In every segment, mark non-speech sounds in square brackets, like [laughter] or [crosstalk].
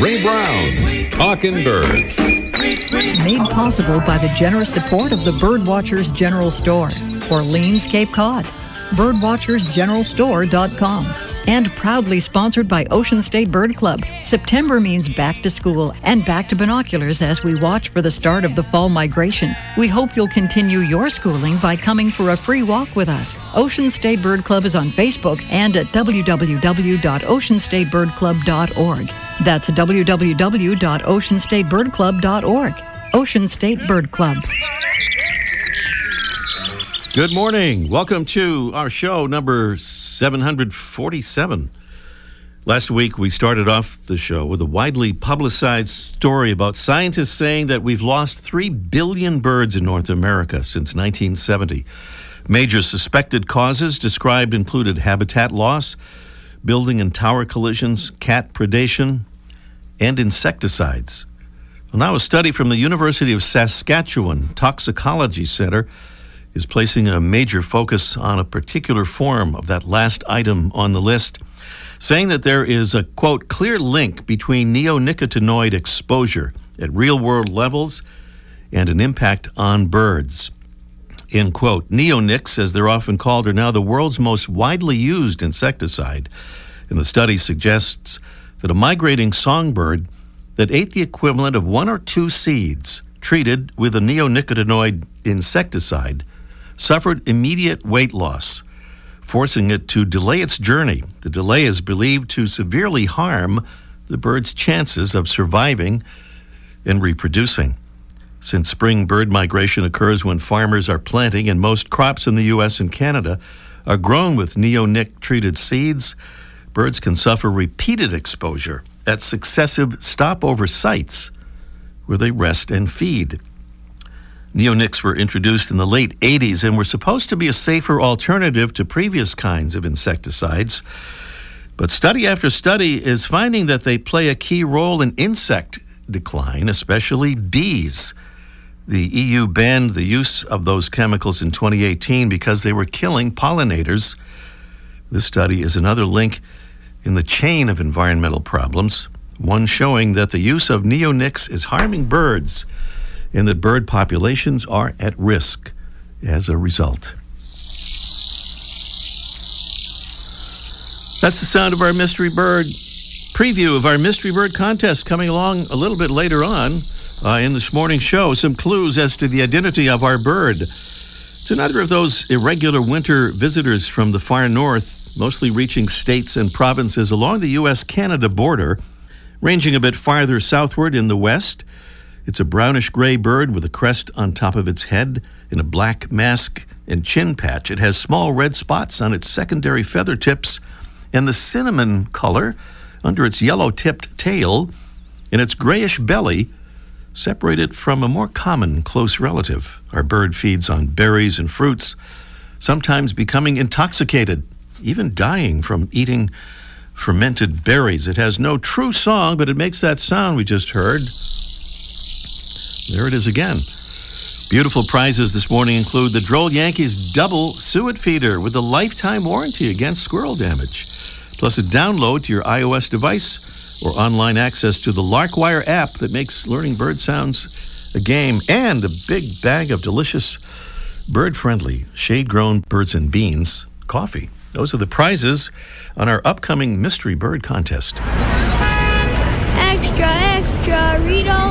Ray Brown's Talking Birds. Made possible by the generous support of the Birdwatchers General Store, Orleans, Cape Cod. Birdwatchersgeneralstore.com. And proudly sponsored by Ocean State Bird Club. September means back to school and back to binoculars as we watch for the start of the fall migration. We hope you'll continue your schooling by coming for a free walk with us. Ocean State Bird Club is on Facebook and at www.oceanstatebirdclub.org. That's www.oceanstatebirdclub.org. Ocean State Bird Club. Good morning. Welcome to our show number 747. Last week, we started off the show with a widely publicized story about scientists saying that we've lost 3 billion birds in North America since 1970. Major suspected causes described included habitat loss, building and tower collisions, cat predation, and insecticides. Well, now, a study from the University of Saskatchewan Toxicology Center is placing a major focus on a particular form of that last item on the list, saying that there is a, quote, clear link between neonicotinoid exposure at real world levels and an impact on birds. End quote. Neonics, as they're often called, are now the world's most widely used insecticide. And the study suggests that a migrating songbird that ate the equivalent of one or two seeds treated with a neonicotinoid insecticide suffered immediate weight loss, forcing it to delay its journey. The delay is believed to severely harm the bird's chances of surviving and reproducing. Since spring bird migration occurs when farmers are planting, and most crops in the U.S. and Canada are grown with neonic treated seeds, birds can suffer repeated exposure at successive stopover sites where they rest and feed. Neonics were introduced in the late 80s and were supposed to be a safer alternative to previous kinds of insecticides. But study after study is finding that they play a key role in insect decline, especially bees. The EU banned the use of those chemicals in 2018 because they were killing pollinators. This study is another link in the chain of environmental problems, one showing that the use of neonics is harming birds and that bird populations are at risk as a result. That's the sound of our mystery bird preview of our mystery bird contest coming along a little bit later on uh, in this morning's show. Some clues as to the identity of our bird. It's another of those irregular winter visitors from the far north, mostly reaching states and provinces along the U.S. Canada border, ranging a bit farther southward in the west it's a brownish gray bird with a crest on top of its head and a black mask and chin patch. It has small red spots on its secondary feather tips and the cinnamon color under its yellow tipped tail and its grayish belly separate it from a more common close relative. Our bird feeds on berries and fruits, sometimes becoming intoxicated, even dying from eating fermented berries. It has no true song, but it makes that sound we just heard. There it is again. Beautiful prizes this morning include the Droll Yankees double suet feeder with a lifetime warranty against squirrel damage, plus a download to your iOS device or online access to the Larkwire app that makes learning bird sounds a game, and a big bag of delicious bird friendly shade grown birds and beans coffee. Those are the prizes on our upcoming Mystery Bird Contest. Extra, extra, read all.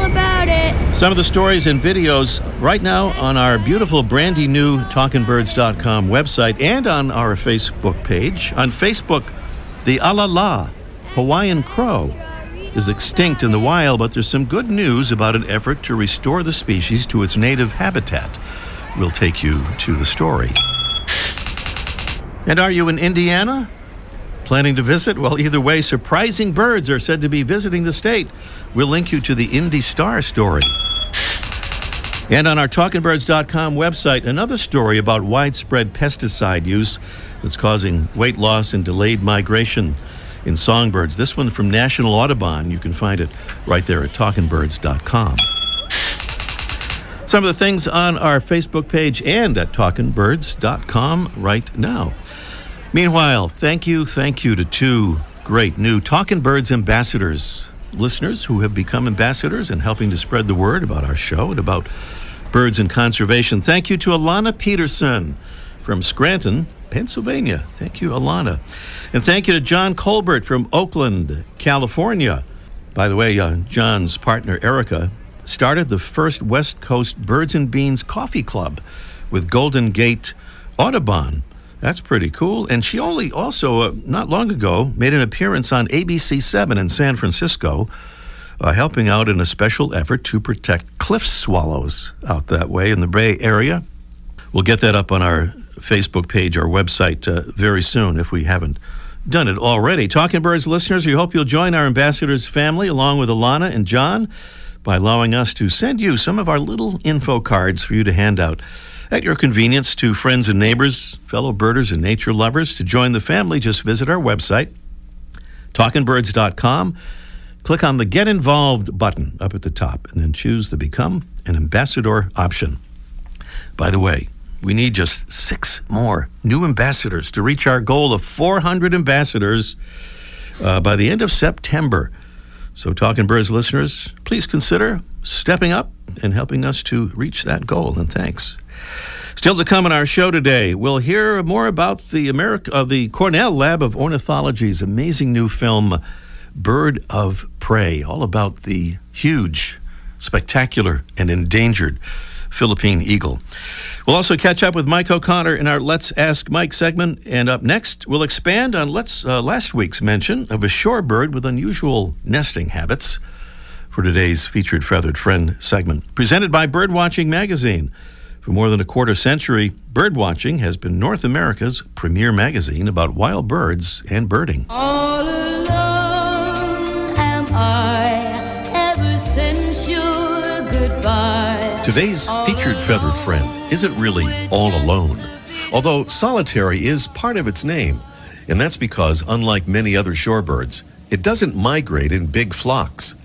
Some of the stories and videos right now on our beautiful, brandy new talkingbirds.com website and on our Facebook page. On Facebook, the alala Hawaiian crow is extinct in the wild, but there's some good news about an effort to restore the species to its native habitat. We'll take you to the story. And are you in Indiana? Planning to visit? Well, either way, surprising birds are said to be visiting the state. We'll link you to the Indy Star story. And on our talkingbirds.com website, another story about widespread pesticide use that's causing weight loss and delayed migration in songbirds. This one from National Audubon. You can find it right there at talkingbirds.com. Some of the things on our Facebook page and at talkingbirds.com right now. Meanwhile, thank you, thank you to two great new Talking Birds ambassadors listeners who have become ambassadors and helping to spread the word about our show and about birds and conservation. Thank you to Alana Peterson from Scranton, Pennsylvania. Thank you, Alana. And thank you to John Colbert from Oakland, California. By the way, uh, John's partner, Erica, started the first West Coast Birds and Beans Coffee Club with Golden Gate Audubon. That's pretty cool. And she only also, uh, not long ago, made an appearance on ABC 7 in San Francisco, uh, helping out in a special effort to protect cliff swallows out that way in the Bay Area. We'll get that up on our Facebook page, our website, uh, very soon if we haven't done it already. Talking Birds listeners, we hope you'll join our ambassadors family along with Alana and John by allowing us to send you some of our little info cards for you to hand out at your convenience to friends and neighbors, fellow birders and nature lovers. To join the family, just visit our website, talkingbirds.com. Click on the Get Involved button up at the top and then choose the Become an Ambassador option. By the way, we need just six more new ambassadors to reach our goal of 400 ambassadors uh, by the end of September. So, Talking Birds listeners, please consider stepping up and helping us to reach that goal. And thanks. Still to come on our show today, we'll hear more about the America, uh, the Cornell Lab of Ornithology's amazing new film, Bird of Prey, all about the huge, spectacular, and endangered Philippine eagle. We'll also catch up with Mike O'Connor in our Let's Ask Mike segment. And up next, we'll expand on let's, uh, last week's mention of a shorebird with unusual nesting habits for today's featured feathered friend segment, presented by Birdwatching Magazine. For more than a quarter century, Birdwatching has been North America's premier magazine about wild birds and birding. All alone am I ever since your goodbye. Today's featured feathered friend isn't really all alone, although solitary is part of its name. And that's because, unlike many other shorebirds, it doesn't migrate in big flocks.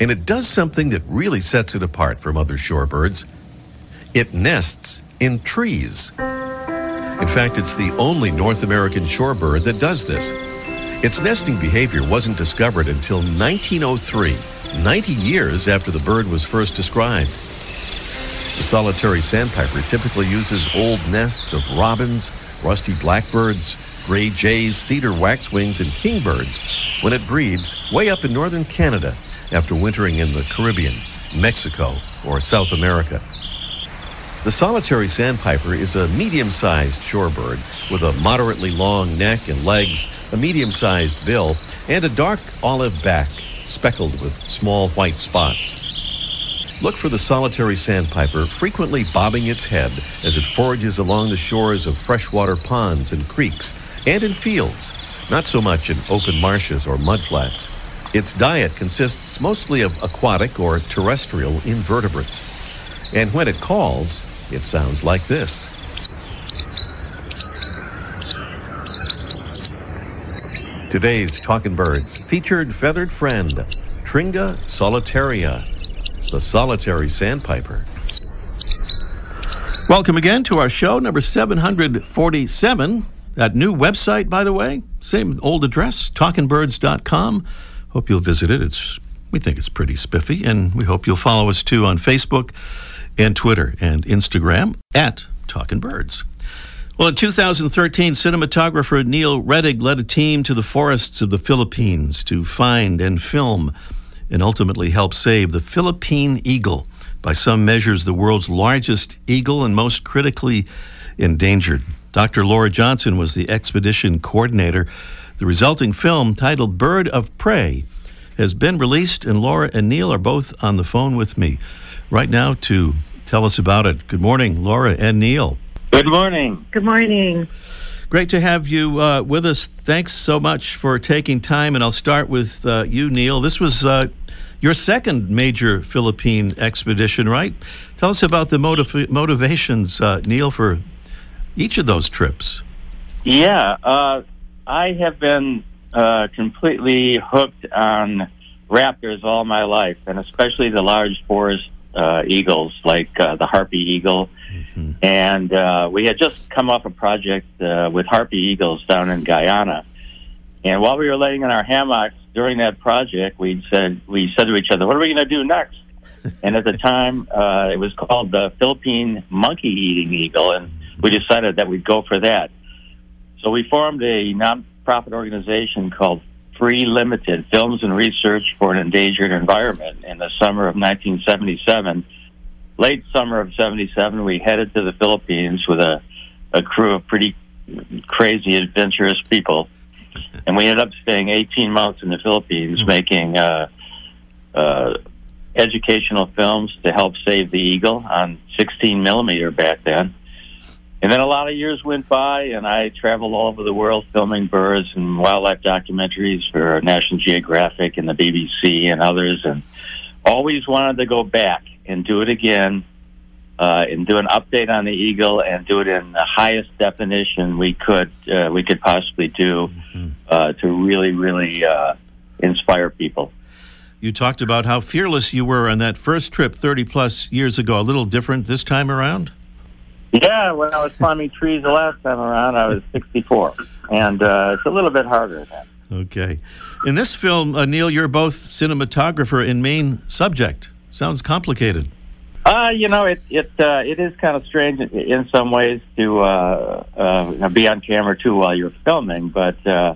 And it does something that really sets it apart from other shorebirds. It nests in trees. In fact, it's the only North American shorebird that does this. Its nesting behavior wasn't discovered until 1903, 90 years after the bird was first described. The solitary sandpiper typically uses old nests of robins, rusty blackbirds, gray jays, cedar waxwings, and kingbirds when it breeds way up in northern Canada after wintering in the Caribbean, Mexico, or South America. The solitary sandpiper is a medium sized shorebird with a moderately long neck and legs, a medium sized bill, and a dark olive back speckled with small white spots. Look for the solitary sandpiper frequently bobbing its head as it forages along the shores of freshwater ponds and creeks and in fields, not so much in open marshes or mudflats. Its diet consists mostly of aquatic or terrestrial invertebrates. And when it calls, it sounds like this. Today's Talking Birds featured feathered friend, Tringa solitaria, the solitary sandpiper. Welcome again to our show, number 747. That new website, by the way, same old address, talkingbirds.com. Hope you'll visit it. It's we think it's pretty spiffy, and we hope you'll follow us too on Facebook and Twitter and Instagram at Talking Birds. Well, in 2013, cinematographer Neil Rettig led a team to the forests of the Philippines to find and film and ultimately help save the Philippine eagle, by some measures, the world's largest eagle and most critically endangered. Dr. Laura Johnson was the expedition coordinator. The resulting film, titled Bird of Prey, has been released, and Laura and Neil are both on the phone with me right now to tell us about it. Good morning, Laura and Neil. Good morning. Good morning. Great to have you uh, with us. Thanks so much for taking time. And I'll start with uh, you, Neil. This was uh, your second major Philippine expedition, right? Tell us about the motiv- motivations, uh, Neil, for each of those trips. Yeah, uh, I have been uh, completely hooked on raptors all my life, and especially the large forest uh, eagles like uh, the harpy eagle. Mm-hmm. And uh, we had just come off a project uh, with harpy eagles down in Guyana. And while we were laying in our hammocks, during that project, we said we said to each other, "What are we going to do next?" [laughs] and at the time, uh, it was called the Philippine Monkey Eating Eagle, and we decided that we'd go for that. So we formed a nonprofit organization called Free Limited Films and Research for an Endangered Environment in the summer of 1977. Late summer of 77, we headed to the Philippines with a, a crew of pretty crazy, adventurous people. And we ended up staying 18 months in the Philippines making uh, uh, educational films to help save the eagle on 16 millimeter back then. And then a lot of years went by, and I traveled all over the world filming birds and wildlife documentaries for National Geographic and the BBC and others, and always wanted to go back and do it again uh, and do an update on the eagle and do it in the highest definition we could uh, we could possibly do uh, to really really uh, inspire people. You talked about how fearless you were on that first trip 30 plus years ago. A little different this time around? Yeah, when I was climbing trees the last time around, I was 64, and uh, it's a little bit harder then. Okay. In this film, uh, Neil, you're both cinematographer and main subject. Sounds complicated. Uh, you know, it it uh, it is kind of strange in- in some ways to uh, uh, be on camera too while you're filming, but uh,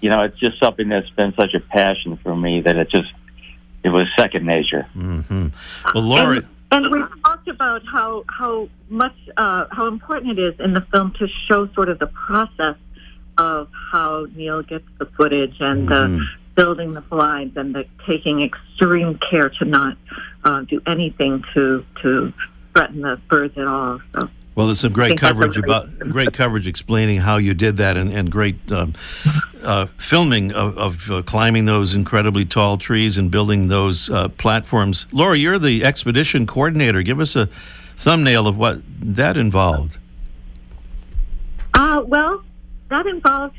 you know, it's just something that's been such a passion for me that it just it was second nature. hmm Well, Laura, And we talked about how how much uh, how important it is in the film to show sort of the process of how Neil gets the footage and the building the blinds and the taking extreme care to not uh, do anything to to threaten the birds at all. So well, there's some great think that's a coverage about great coverage explaining how you did that, and, and great um, uh, filming of, of uh, climbing those incredibly tall trees and building those uh, platforms. Laura, you're the expedition coordinator. Give us a thumbnail of what that involved. Uh, well, that involved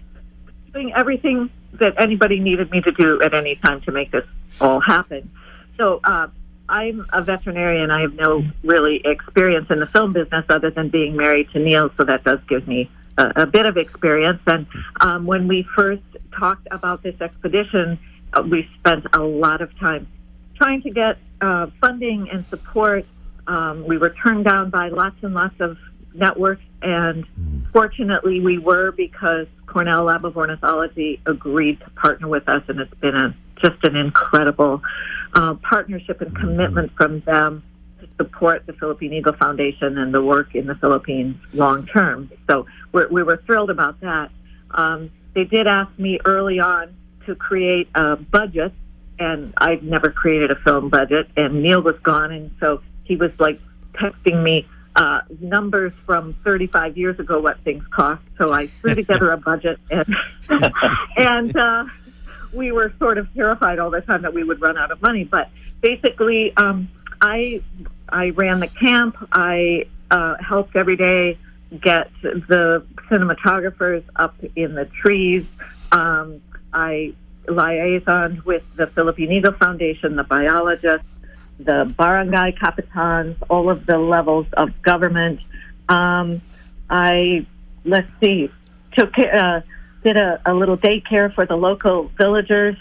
doing everything that anybody needed me to do at any time to make this all happen. So uh, I'm a veterinarian. I have no really experience in the film business other than being married to Neil, so that does give me a, a bit of experience. And um, when we first talked about this expedition, uh, we spent a lot of time trying to get uh, funding and support. Um, we were turned down by lots and lots of networks, and fortunately, we were because Cornell Lab of Ornithology agreed to partner with us, and it's been a just an incredible uh, partnership and commitment from them to support the Philippine Eagle Foundation and the work in the Philippines long term. So we're, we were thrilled about that. Um, they did ask me early on to create a budget, and I'd never created a film budget, and Neil was gone, and so he was like texting me uh, numbers from 35 years ago what things cost. So I threw together a budget, and [laughs] and uh, we were sort of terrified all the time that we would run out of money. But basically, um, I I ran the camp. I uh, helped every day get the cinematographers up in the trees. Um, I liaisoned with the Philippine Eagle Foundation, the biologists, the barangay capitans, all of the levels of government. Um, I let's see, took uh, did a, a little daycare for the local villagers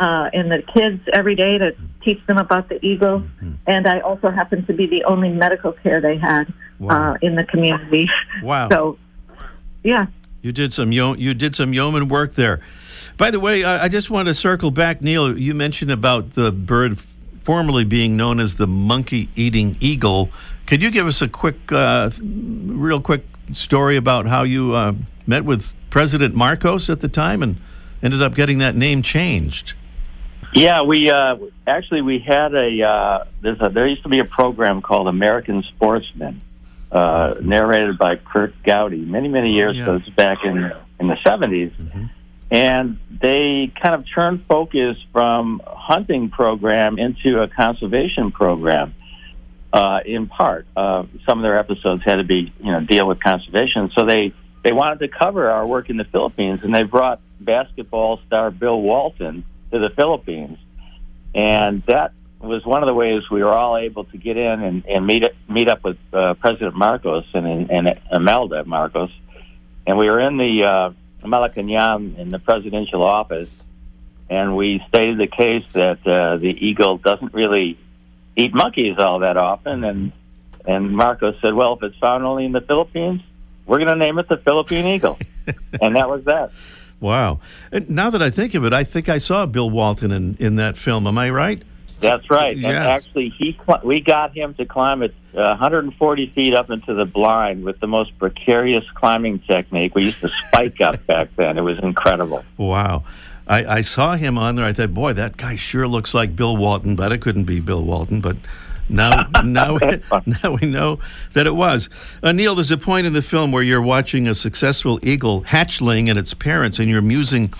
uh, and the kids every day to teach them about the eagle. And I also happened to be the only medical care they had Wow. uh, in the community. [laughs] Wow. So, yeah. You did some yo- you did some yeoman work there. By the way, I, I just want to circle back, Neil. You mentioned about the bird formerly being known as the monkey-eating eagle. Could you give us a quick, uh, real quick story about how you uh, met with President Marcos at the time and ended up getting that name changed? Yeah, we uh, actually we had a, uh, there's a there used to be a program called American Sportsman, uh, narrated by Curt Gowdy many many years yeah. ago. It's back in in the 70s, and they kind of turned focus from hunting program into a conservation program. Uh, in part, uh, some of their episodes had to be you know deal with conservation, so they they wanted to cover our work in the Philippines, and they brought basketball star Bill Walton to the Philippines, and that was one of the ways we were all able to get in and, and meet meet up with uh, President Marcos and, and Imelda Marcos, and we were in the uh, Malacanang in the presidential office, and we stated the case that uh, the eagle doesn't really eat monkeys all that often. And and Marco said, "Well, if it's found only in the Philippines, we're going to name it the Philippine eagle," [laughs] and that was that. Wow. And now that I think of it, I think I saw Bill Walton in, in that film. Am I right? That's right. And actually, he we got him to climb it uh, 140 feet up into the blind with the most precarious climbing technique. We used to spike up [laughs] back then. It was incredible. Wow. I, I saw him on there. I thought, boy, that guy sure looks like Bill Walton, but it couldn't be Bill Walton. But now, [laughs] now, [laughs] now we know that it was. Uh, Neil, there's a point in the film where you're watching a successful eagle hatchling and its parents, and you're musing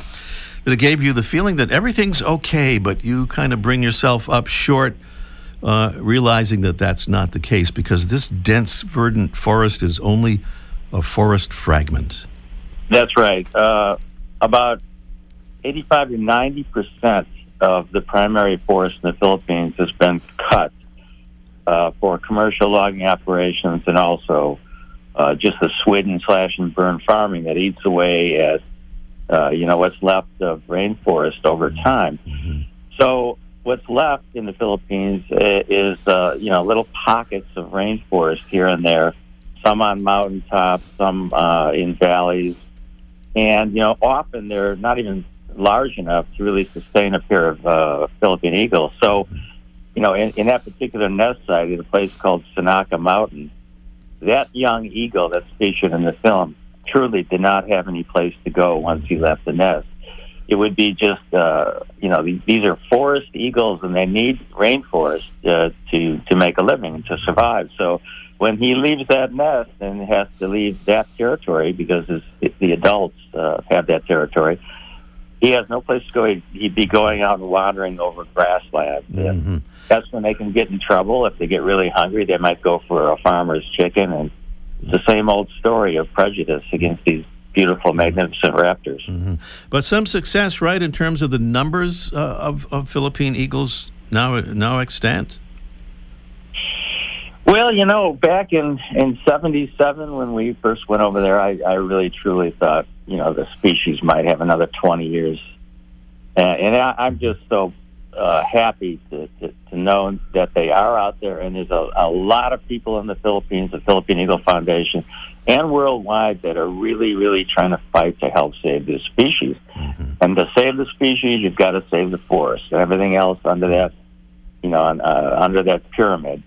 that it gave you the feeling that everything's okay, but you kind of bring yourself up short, uh, realizing that that's not the case because this dense, verdant forest is only a forest fragment. That's right. Uh, about 85 to 90 percent of the primary forest in the Philippines has been cut uh, for commercial logging operations and also uh, just the swidden slash and burn farming that eats away at uh, you know what's left of rainforest over time. So what's left in the Philippines uh, is uh, you know little pockets of rainforest here and there, some on mountaintops, some uh, in valleys, and you know often they're not even large enough to really sustain a pair of uh, Philippine eagles. So, you know, in, in that particular nest site at a place called Sanaka Mountain, that young eagle that's featured in the film truly did not have any place to go once he left the nest. It would be just, uh, you know, these, these are forest eagles and they need rainforest uh, to to make a living to survive. So when he leaves that nest and has to leave that territory because his, the adults uh, have that territory, he has no place to go. He'd, he'd be going out and wandering over grassland. And that's when they can get in trouble. If they get really hungry, they might go for a farmer's chicken. And it's the same old story of prejudice against these beautiful, magnificent raptors. But some success, right, in terms of the numbers uh, of, of Philippine eagles now now extant. Well, you know, back in in '77 when we first went over there, I, I really truly thought, you know, the species might have another 20 years, and, and I, I'm just so uh, happy to, to to know that they are out there, and there's a, a lot of people in the Philippines, the Philippine Eagle Foundation, and worldwide that are really, really trying to fight to help save this species. And to save the species, you've got to save the forest and everything else under that, you know, uh, under that pyramid.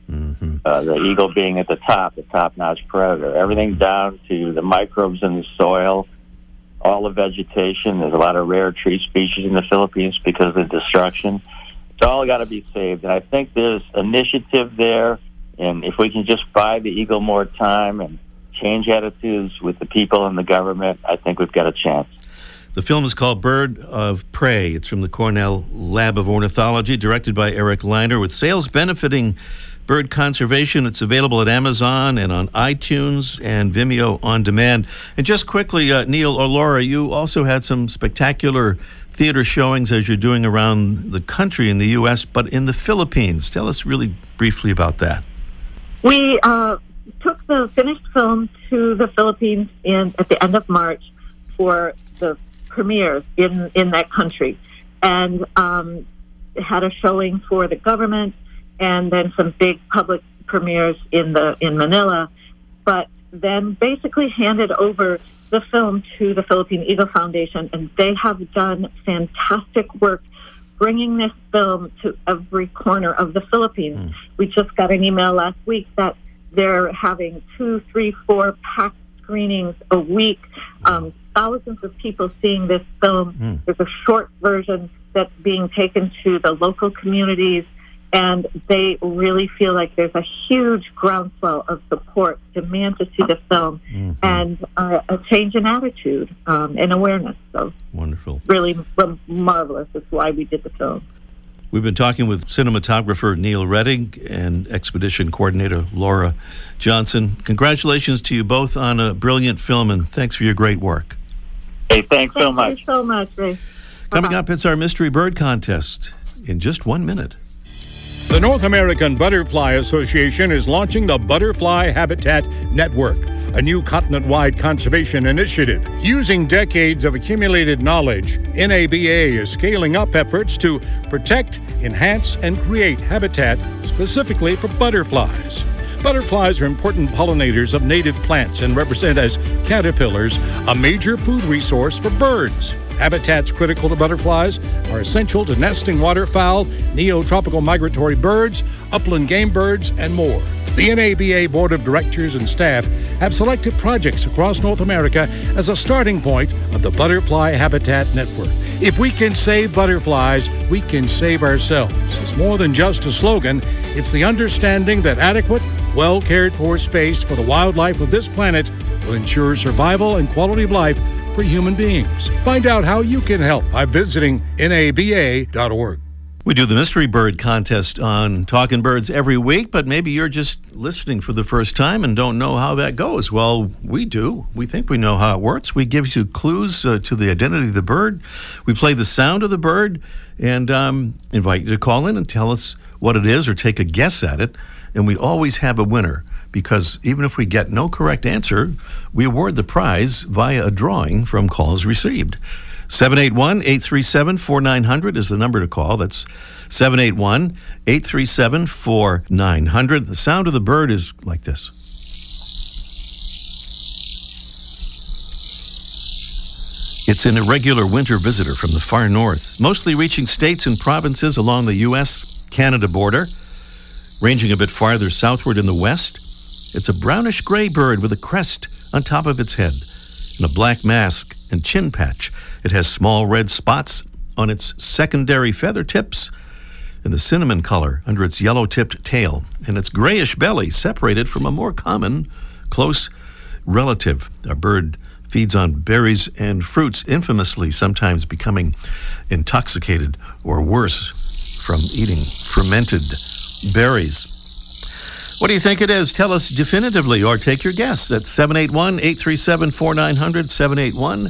Uh, the eagle being at the top, the top-notch predator. Everything down to the microbes in the soil, all the vegetation. There's a lot of rare tree species in the Philippines because of the destruction. It's all got to be saved. And I think there's initiative there. And if we can just buy the eagle more time and change attitudes with the people and the government, I think we've got a chance. The film is called Bird of Prey. It's from the Cornell Lab of Ornithology, directed by Eric Liner, with sales benefiting bird conservation. It's available at Amazon and on iTunes and Vimeo on demand. And just quickly, uh, Neil or Laura, you also had some spectacular theater showings as you're doing around the country in the U.S., but in the Philippines. Tell us really briefly about that. We uh, took the finished film to the Philippines in at the end of March for the premieres in in that country, and um, had a showing for the government, and then some big public premieres in the in Manila, but then basically handed over the film to the Philippine Eagle Foundation, and they have done fantastic work bringing this film to every corner of the Philippines. We just got an email last week that they're having two, three, four packed screenings a week. Um, thousands of people seeing this film. There's a short version that's being taken to the local communities, and they really feel like there's a huge groundswell of support, demand to see the film, and uh, a change in attitude um, and awareness. So Wonderful. really m- marvelous. That's why we did the film. We've been talking with cinematographer Neil Rettig and expedition coordinator Laura Johnson. Congratulations to you both on a brilliant film, and thanks for your great work. Hey, thanks so Thank much. you so much, Ray. Coming Uh-huh. up, it's our mystery bird contest in just one minute. The North American Butterfly Association is launching the Butterfly Habitat Network, a new continent wide conservation initiative. Using decades of accumulated knowledge, NABA is scaling up efforts to protect, enhance, and create habitat specifically for butterflies. Butterflies are important pollinators of native plants and represent as caterpillars a major food resource for birds. Habitats critical to butterflies are essential to nesting waterfowl, neotropical migratory birds, upland game birds, and more. The NABA Board of Directors and staff have selected projects across North America as a starting point of the Butterfly Habitat Network. If we can save butterflies, we can save ourselves. It's more than just a slogan, it's the understanding that adequate, well cared for space for the wildlife of this planet will ensure survival and quality of life for human beings. Find out how you can help by visiting naba.org. We do the Mystery Bird contest on Talking Birds every week, but maybe you're just listening for the first time and don't know how that goes. Well, we do. We think we know how it works. We give you clues uh, to the identity of the bird. We play the sound of the bird and um, invite you to call in and tell us what it is or take a guess at it. And we always have a winner because even if we get no correct answer, we award the prize via a drawing from calls received. 781 837 4900 is the number to call. That's 781 837 4900. The sound of the bird is like this. It's an irregular winter visitor from the far north, mostly reaching states and provinces along the U.S. Canada border, ranging a bit farther southward in the west. It's a brownish gray bird with a crest on top of its head and a black mask and chin patch. It has small red spots on its secondary feather tips and the cinnamon color under its yellow tipped tail, and its grayish belly separated from a more common close relative. A bird feeds on berries and fruits, infamously sometimes becoming intoxicated or worse from eating fermented berries. What do you think it is? Tell us definitively or take your guess at 781 837 4900. 781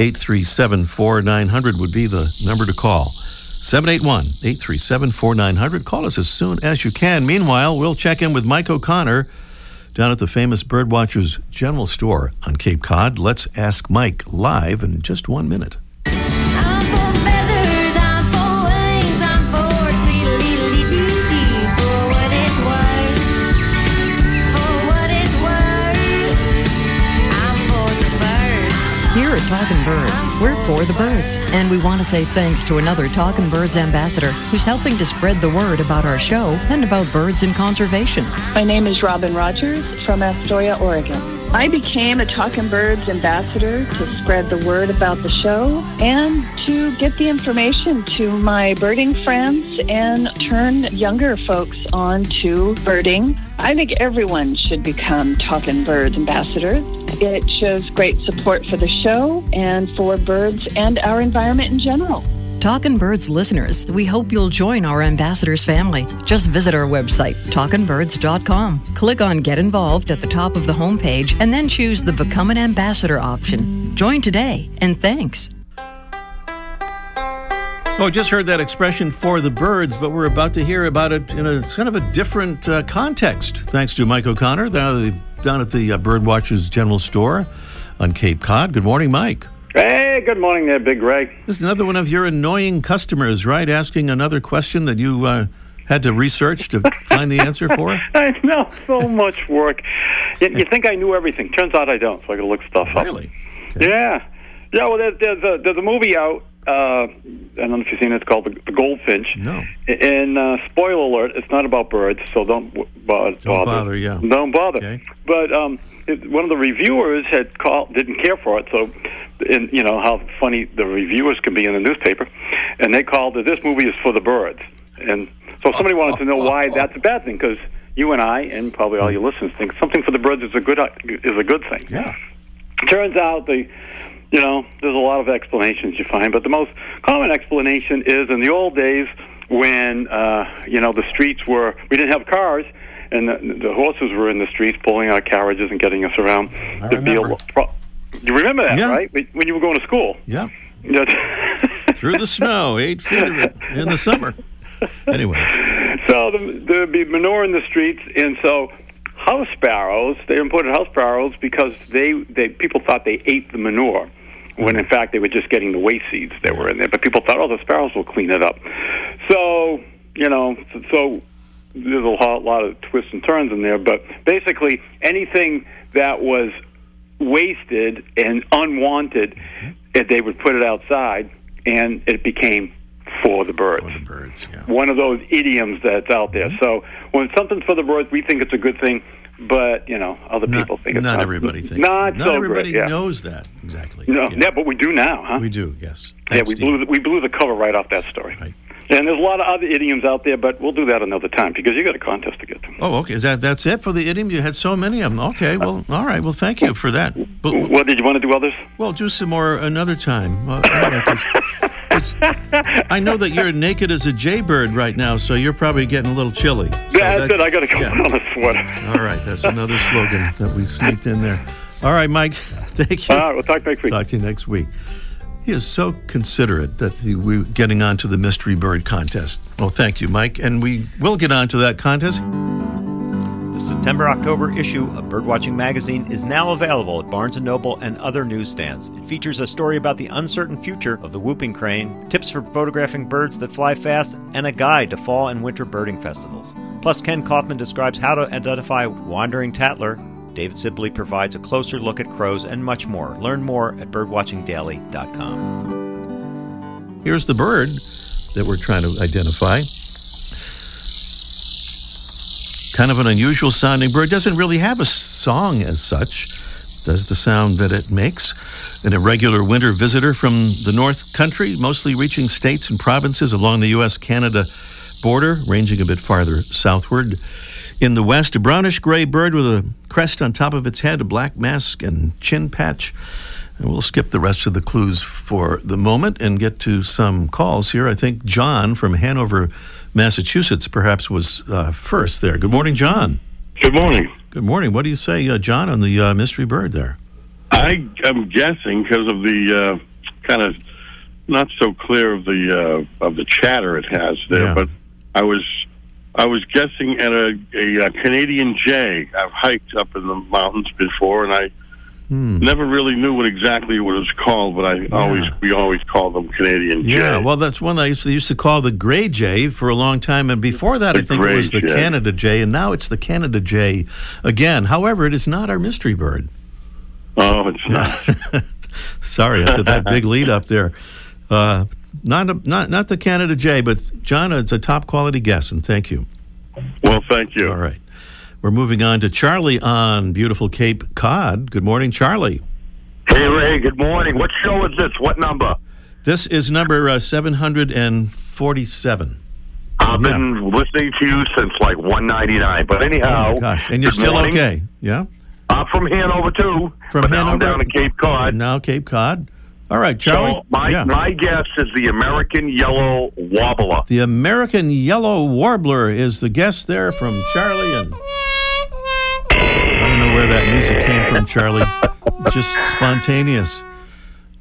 837 4900 would be the number to call. 781 837 4900. Call us as soon as you can. Meanwhile, we'll check in with Mike O'Connor down at the famous Birdwatchers General Store on Cape Cod. Let's ask Mike live in just one minute. Here at Talking Birds, we're for the birds, and we want to say thanks to another Talking Birds ambassador who's helping to spread the word about our show and about birds and conservation. My name is Robin Rogers from Astoria, Oregon. I became a Talking Birds ambassador to spread the word about the show and to get the information to my birding friends and turn younger folks on to birding. I think everyone should become Talking Birds ambassadors. It shows great support for the show and for birds and our environment in general. Talkin' Birds listeners, we hope you'll join our ambassadors family. Just visit our website, talkinbirds.com. Click on Get Involved at the top of the homepage and then choose the Become an Ambassador option. Join today, and thanks. Oh, just heard that expression for the birds, but we're about to hear about it in a kind of a different uh, context. Thanks to Mike O'Connor down the, down at the uh, Birdwatchers General Store on Cape Cod. Good morning, Mike. Hey, good morning there, Big Greg. This is another one of your annoying customers, right? Asking another question that you uh, had to research to [laughs] find the answer for. I know, so much work. You, you think I knew everything. Turns out I don't, so I got to look stuff up. Really? Yeah. Yeah, well, there's, there's, a, there's a movie out. Uh, I don't know if you've seen it. It's called The, the Goldfinch. No. And uh, spoiler alert, it's not about birds, so don't w- bo- Don't bother, yeah. Don't bother. Okay. But um, it, one of the reviewers had called, didn't care for it, so, and you know how funny the reviewers can be in the newspaper, and they called it, this movie is for the birds. And so somebody wanted to know why [laughs] that's a bad thing, because you and I, and probably all your listeners, think something for the birds is a good is a good thing. Yeah. Turns out the you know, there's a lot of explanations you find, but the most common explanation is in the old days when uh, you know the streets were we didn't have cars and the, the horses were in the streets pulling our carriages and getting us around. I There'd be a remember. pro- you remember that, Yeah. right? When you were going to school. Yeah. [laughs] Through the snow, eight feet of it in the summer. Anyway, so the, there'd be manure in the streets, and so house sparrows. They imported house sparrows because they, they people thought they ate the manure, when in fact they were just getting the waste seeds that were in there. But people thought, oh, the sparrows will clean it up. So you know, so, there's a lot, lot of twists and turns in there. But basically, anything that was wasted and unwanted, eh, they would put it outside, and it became for the birds. For the birds, yeah. One of those idioms that's out there. So when something's for the birds, we think it's a good thing, but you know, other Not, people think it's not not. everybody thinks. Not, not so everybody great. Yeah. knows that exactly. No, Yeah. yeah. but we do now, huh? We do, yes. yeah, we Steve. blew the, we blew the cover right off that story. Right. And there's a lot of other idioms out there, but we'll do that another time because you got a contest to get to. Oh, okay. Is that that's it for the idiom? You had so many of them. Okay. Well, all right. Well, thank you for that. But, What did you want to do others? well, do some more another time. Well, yeah, 'cause [laughs] it's- [laughs] I know that you're naked as a jaybird right now, so you're probably getting a little chilly. So Yeah, that's it. I got to go yeah. on a sweater. All right. That's another slogan that we sneaked in there. All right, Mike. [laughs] Thank you. All right, we'll talk next week. Talk to you next week. He is so considerate that he, we're getting on to the mystery bird contest. Well, thank you, Mike. And we will get on to that contest. The September October issue of Birdwatching Magazine is now available at Barnes & Noble and other newsstands. It features a story about the uncertain future of the whooping crane, tips for photographing birds that fly fast, and a guide to fall and winter birding festivals. Plus, Kenn Kaufman describes how to identify wandering tattler. David Sibley provides a closer look at crows and much more. Learn more at birdwatchingdaily.com. Here's the bird that we're trying to identify. Kind of an unusual sounding bird. Doesn't really have a song as such. Does the sound that it makes. An irregular winter visitor from the North Country, mostly reaching states and provinces along the U.S. Canada border, ranging a bit farther southward. In the west, a brownish gray bird with a crest on top of its head, a black mask, and chin patch. And we'll skip the rest of the clues for the moment and get to some calls here. I think John from Hanover, Massachusetts, perhaps was uh, first there. Good morning, John. Good morning. Good morning. What do you say, uh, John, on the uh, mystery bird there? I am guessing because of the uh, kind of not so clear of the uh, of the chatter it has there, Yeah. but I was I was guessing at a, a, uh Canadian jay. I've hiked up in the mountains before, and I Hmm. never really knew what exactly what it was called, but I always we always called them Canadian jay. Yeah, well, that's one that I used to, used to call the gray jay for a long time, and before that, The I think it was the jay. Canada jay, and now it's the Canada jay again. However, it is not our mystery bird. oh, it's not. [laughs] Sorry, after that big [laughs] lead up there. Uh, not, a, not not the Canada Jay, but John, it's a top quality guess, and thank you. well, thank you. All right. We're moving on to Charlie on beautiful Cape Cod. Good morning, Charlie. Hey Ray, good morning. What show is this? What number? This is number uh, 747. I've Yeah. been listening to you since like 199. But anyhow, Oh, gosh, and you're still morning. okay? Yeah? I'm from Hanover too. From but now I'm Hanover? down in Cape Cod. Now Cape Cod. All right, Charlie. So my yeah. my guess is the American yellow wobbler. The American Yellow Warbler is the guest there from Charlie, and don't know where that music came from, Charlie. Just spontaneous.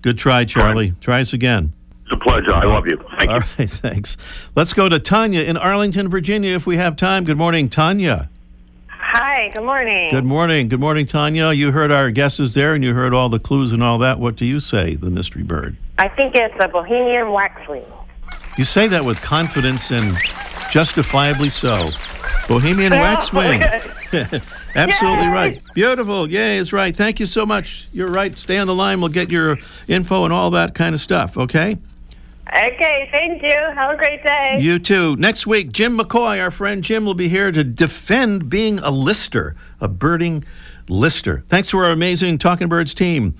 Good try, Charlie. Try us again. It's a pleasure. I love you. Thank you. All right, [laughs] thanks. Let's go to Tanya in Arlington, Virginia, if we have time. Good morning, Tanya. Hi, good morning. Good morning. Good morning, Tanya. You heard our guesses there, and you heard all the clues and all that. What do you say, the mystery bird? I think it's a Bohemian waxwing. You say that with confidence and justifiably so. Bohemian Waxwing. [laughs] [laughs] Absolutely Yay! right. Beautiful. Yay is right. Thank you so much. You're right. Stay on the line. We'll get your info and all that kind of stuff, okay? Okay, thank you. Have a great day. You too. Next week, Jim McCoy, our friend Jim, will be here to defend being a lister, a birding lister. Thanks to our amazing Talking Birds team.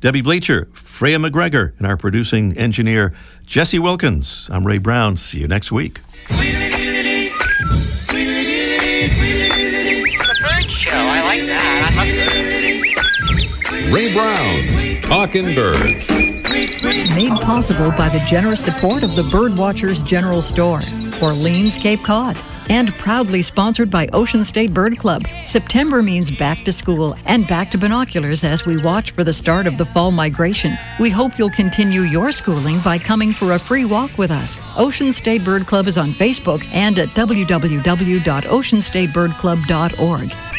Debbie Bleacher, Freya McGregor, and our producing engineer, Jesse Wilkins. I'm Ray Brown. See you next week. Ray Brown's Talking Birds. Made possible by the generous support of the Birdwatchers General Store, Orleans, Cape Cod. And proudly sponsored by Ocean State Bird Club. September means back to school and back to binoculars as we watch for the start of the fall migration. We hope you'll continue your schooling by coming for a free walk with us. Ocean State Bird Club is on Facebook and at www.oceanstatebirdclub.org.